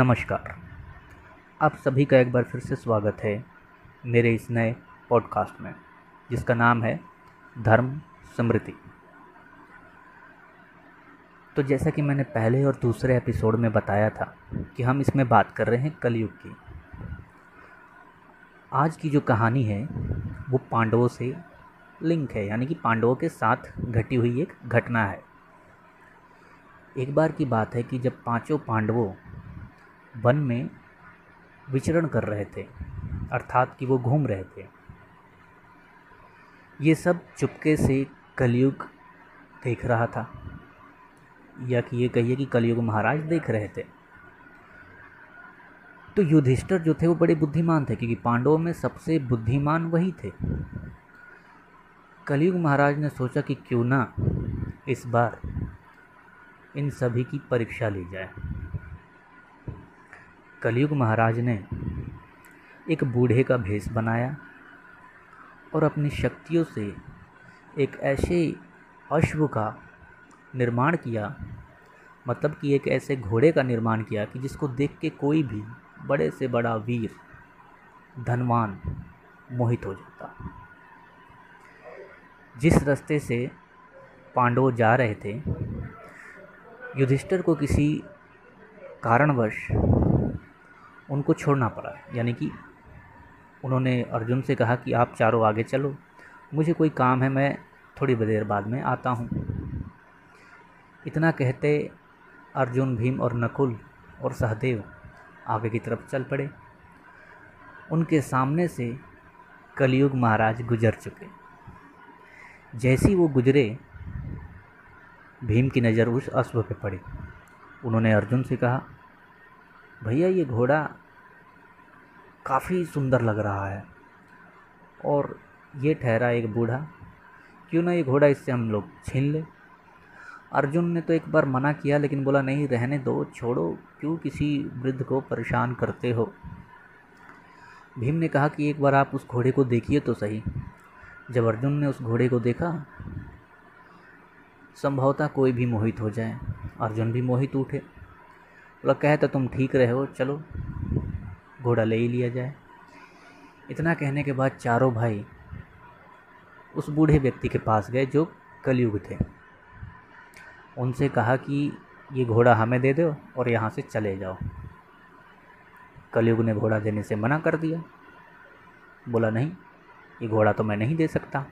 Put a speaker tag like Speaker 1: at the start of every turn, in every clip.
Speaker 1: नमस्कार। आप सभी का एक बार फिर से स्वागत है मेरे इस नए पॉडकास्ट में, जिसका नाम है धर्म स्मृति तो जैसा कि मैंने पहले और दूसरे एपिसोड में बताया था कि हम इसमें बात कर रहे हैं कलयुग की। आज की जो कहानी है, वो पांडवों से लिंक है, यानी कि पांडवों के साथ घटी हुई एक घटना है। एक बार की बात है कि जब पाँचों पांडवों वन में विचरण कर रहे थे, अर्थात कि वो घूम रहे थे। ये सब चुपके से कलयुग देख रहा था, या कि ये कहिए कि कलयुग महाराज देख रहे थे। तो युधिष्ठर जो थे, वो बड़े बुद्धिमान थे, क्योंकि पांडवों में सबसे बुद्धिमान वही थे। कलयुग महाराज ने सोचा कि क्यों ना इस बार इन सभी की परीक्षा ली जाए। कलयुग महाराज ने एक बूढ़े का भेष बनाया और अपनी शक्तियों से एक ऐसे अश्व का निर्माण किया मतलब कि एक ऐसे घोड़े का निर्माण किया कि जिसको देख के कोई भी बड़े से बड़ा वीर, धनवान मोहित हो जाता। जिस रास्ते से पांडव जा रहे थे, युधिष्ठिर को किसी कारणवश उनको छोड़ना पड़ा। यानी कि उन्होंने अर्जुन से कहा कि आप चारों आगे चलो। मुझे कोई काम है, मैं थोड़ी देर बाद में आता हूँ। इतना कहते अर्जुन, भीम और नकुल और सहदेव आगे की तरफ़ चल पड़े। उनके सामने से कलयुग महाराज गुजर चुके। जैसी वो गुजरे, भीम की नज़र उस अश्व पे पड़ी। उन्होंने अर्जुन से कहा, भैया, ये घोड़ा काफ़ी सुंदर लग रहा है। और ये ठहरा एक बूढ़ा। क्यों ना ये घोड़ा इससे हम लोग छीन ले। अर्जुन ने तो एक बार मना किया, लेकिन बोला, नहीं, रहने दो, छोड़ो, क्यों किसी वृद्ध को परेशान करते हो? भीम ने कहा कि, एक बार आप उस घोड़े को देखिए तो सही। जब अर्जुन ने उस घोड़े को देखा, संभवतः कोई भी मोहित हो जाए। अर्जुन भी मोहित उठे। बोला कहे तो तुम ठीक रहे हो, चलो। घोड़ा ले ही लिया जाए। इतना कहने के बाद चारों भाई उस बूढ़े व्यक्ति के पास गए जो कलयुग थे। उनसे कहा कि ये घोड़ा हमें दे दो और यहाँ से चले जाओ। कलयुग ने घोड़ा देने से मना कर दिया। बोला, नहीं, ये घोड़ा तो मैं नहीं दे सकता।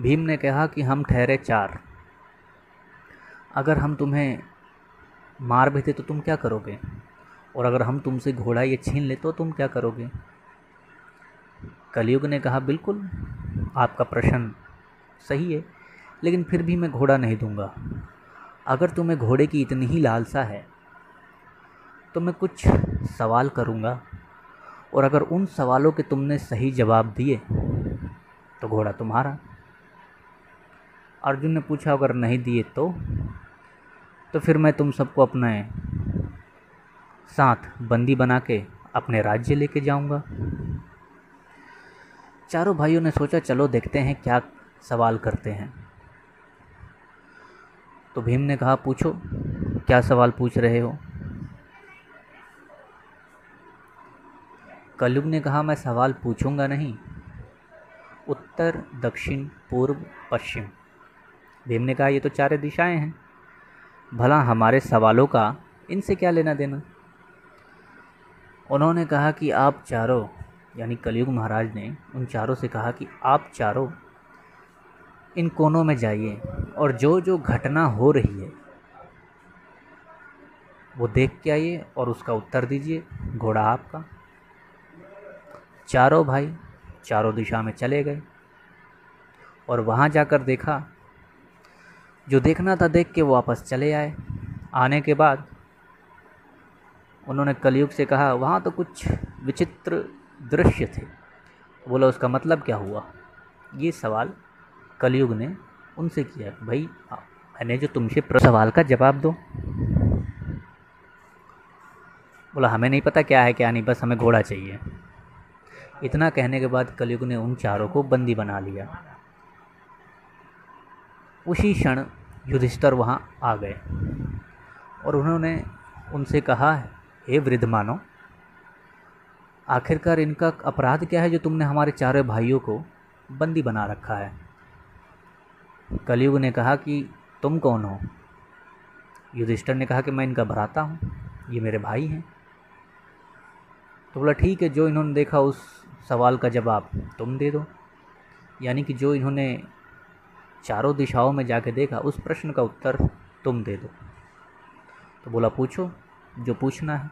Speaker 1: भीम ने कहा कि, हम ठहरे चार। अगर हम तुम्हें मार भी थे तो तुम क्या करोगे? और अगर हम तुमसे घोड़ा ये छीन ले तो तुम क्या करोगे? कलयुग ने कहा, बिल्कुल, आपका प्रश्न सही है, लेकिन फिर भी मैं घोड़ा नहीं दूँगा। अगर तुम्हें घोड़े की इतनी ही लालसा है तो मैं कुछ सवाल करूँगा, और अगर उन सवालों के तुमने सही जवाब दिए तो घोड़ा तुम्हारा। अर्जुन ने पूछा, अगर नहीं दिए तो? तो फिर मैं तुम सबको अपने साथ बंदी बना के अपने राज्य लेके जाऊँगा। चारों भाइयों ने सोचा, चलो देखते हैं क्या सवाल करते हैं। तो भीम ने कहा, पूछो, क्या सवाल पूछ रहे हो? कलयुग ने कहा, मैं सवाल पूछूँगा नहीं। उत्तर, दक्षिण, पूर्व, पश्चिम। भीम ने कहा, ये तो चार दिशाएँ हैं। भला हमारे सवालों का इनसे क्या लेना देना? उन्होंने कहा कि आप चारों, यानी कलयुग महाराज ने उन चारों से कहा कि आप चारों इन कोनों में जाइए और जो जो घटना हो रही है, वो देख के आइए और उसका उत्तर दीजिए। घोड़ा आपका। चारों भाई चारों दिशा में चले गए और वहाँ जाकर देखा। जो देखना था देख के वो वापस चले आए। आने के बाद उन्होंने कलयुग से कहा, वहाँ तो कुछ विचित्र दृश्य थे। बोला, उसका मतलब क्या हुआ? ये सवाल कलयुग ने उनसे किया। भाई, मैंने जो तुमसे सवाल का जवाब दो। बोला, हमें नहीं पता क्या है, क्या नहीं, बस हमें घोड़ा चाहिए। इतना कहने के बाद कलयुग ने उन चारों को बंदी बना लिया। उसी क्षण युधिष्ठर वहाँ आ गए और उन्होंने उनसे कहा हे वृद्ध मानो, आखिरकार इनका अपराध क्या है जो तुमने हमारे चारों भाइयों को बंदी बना रखा है? कलयुग ने कहा कि तुम कौन हो? युधिष्ठर ने कहा कि मैं इनका भराता हूँ, ये मेरे भाई हैं। तो बोला, ठीक है, जो इन्होंने देखा उस सवाल का जवाब तुम दे दो। यानी कि जो इन्होंने चारों दिशाओं में जाके देखा, उस प्रश्न का उत्तर तुम दे दो। तो बोला, पूछो जो पूछना है।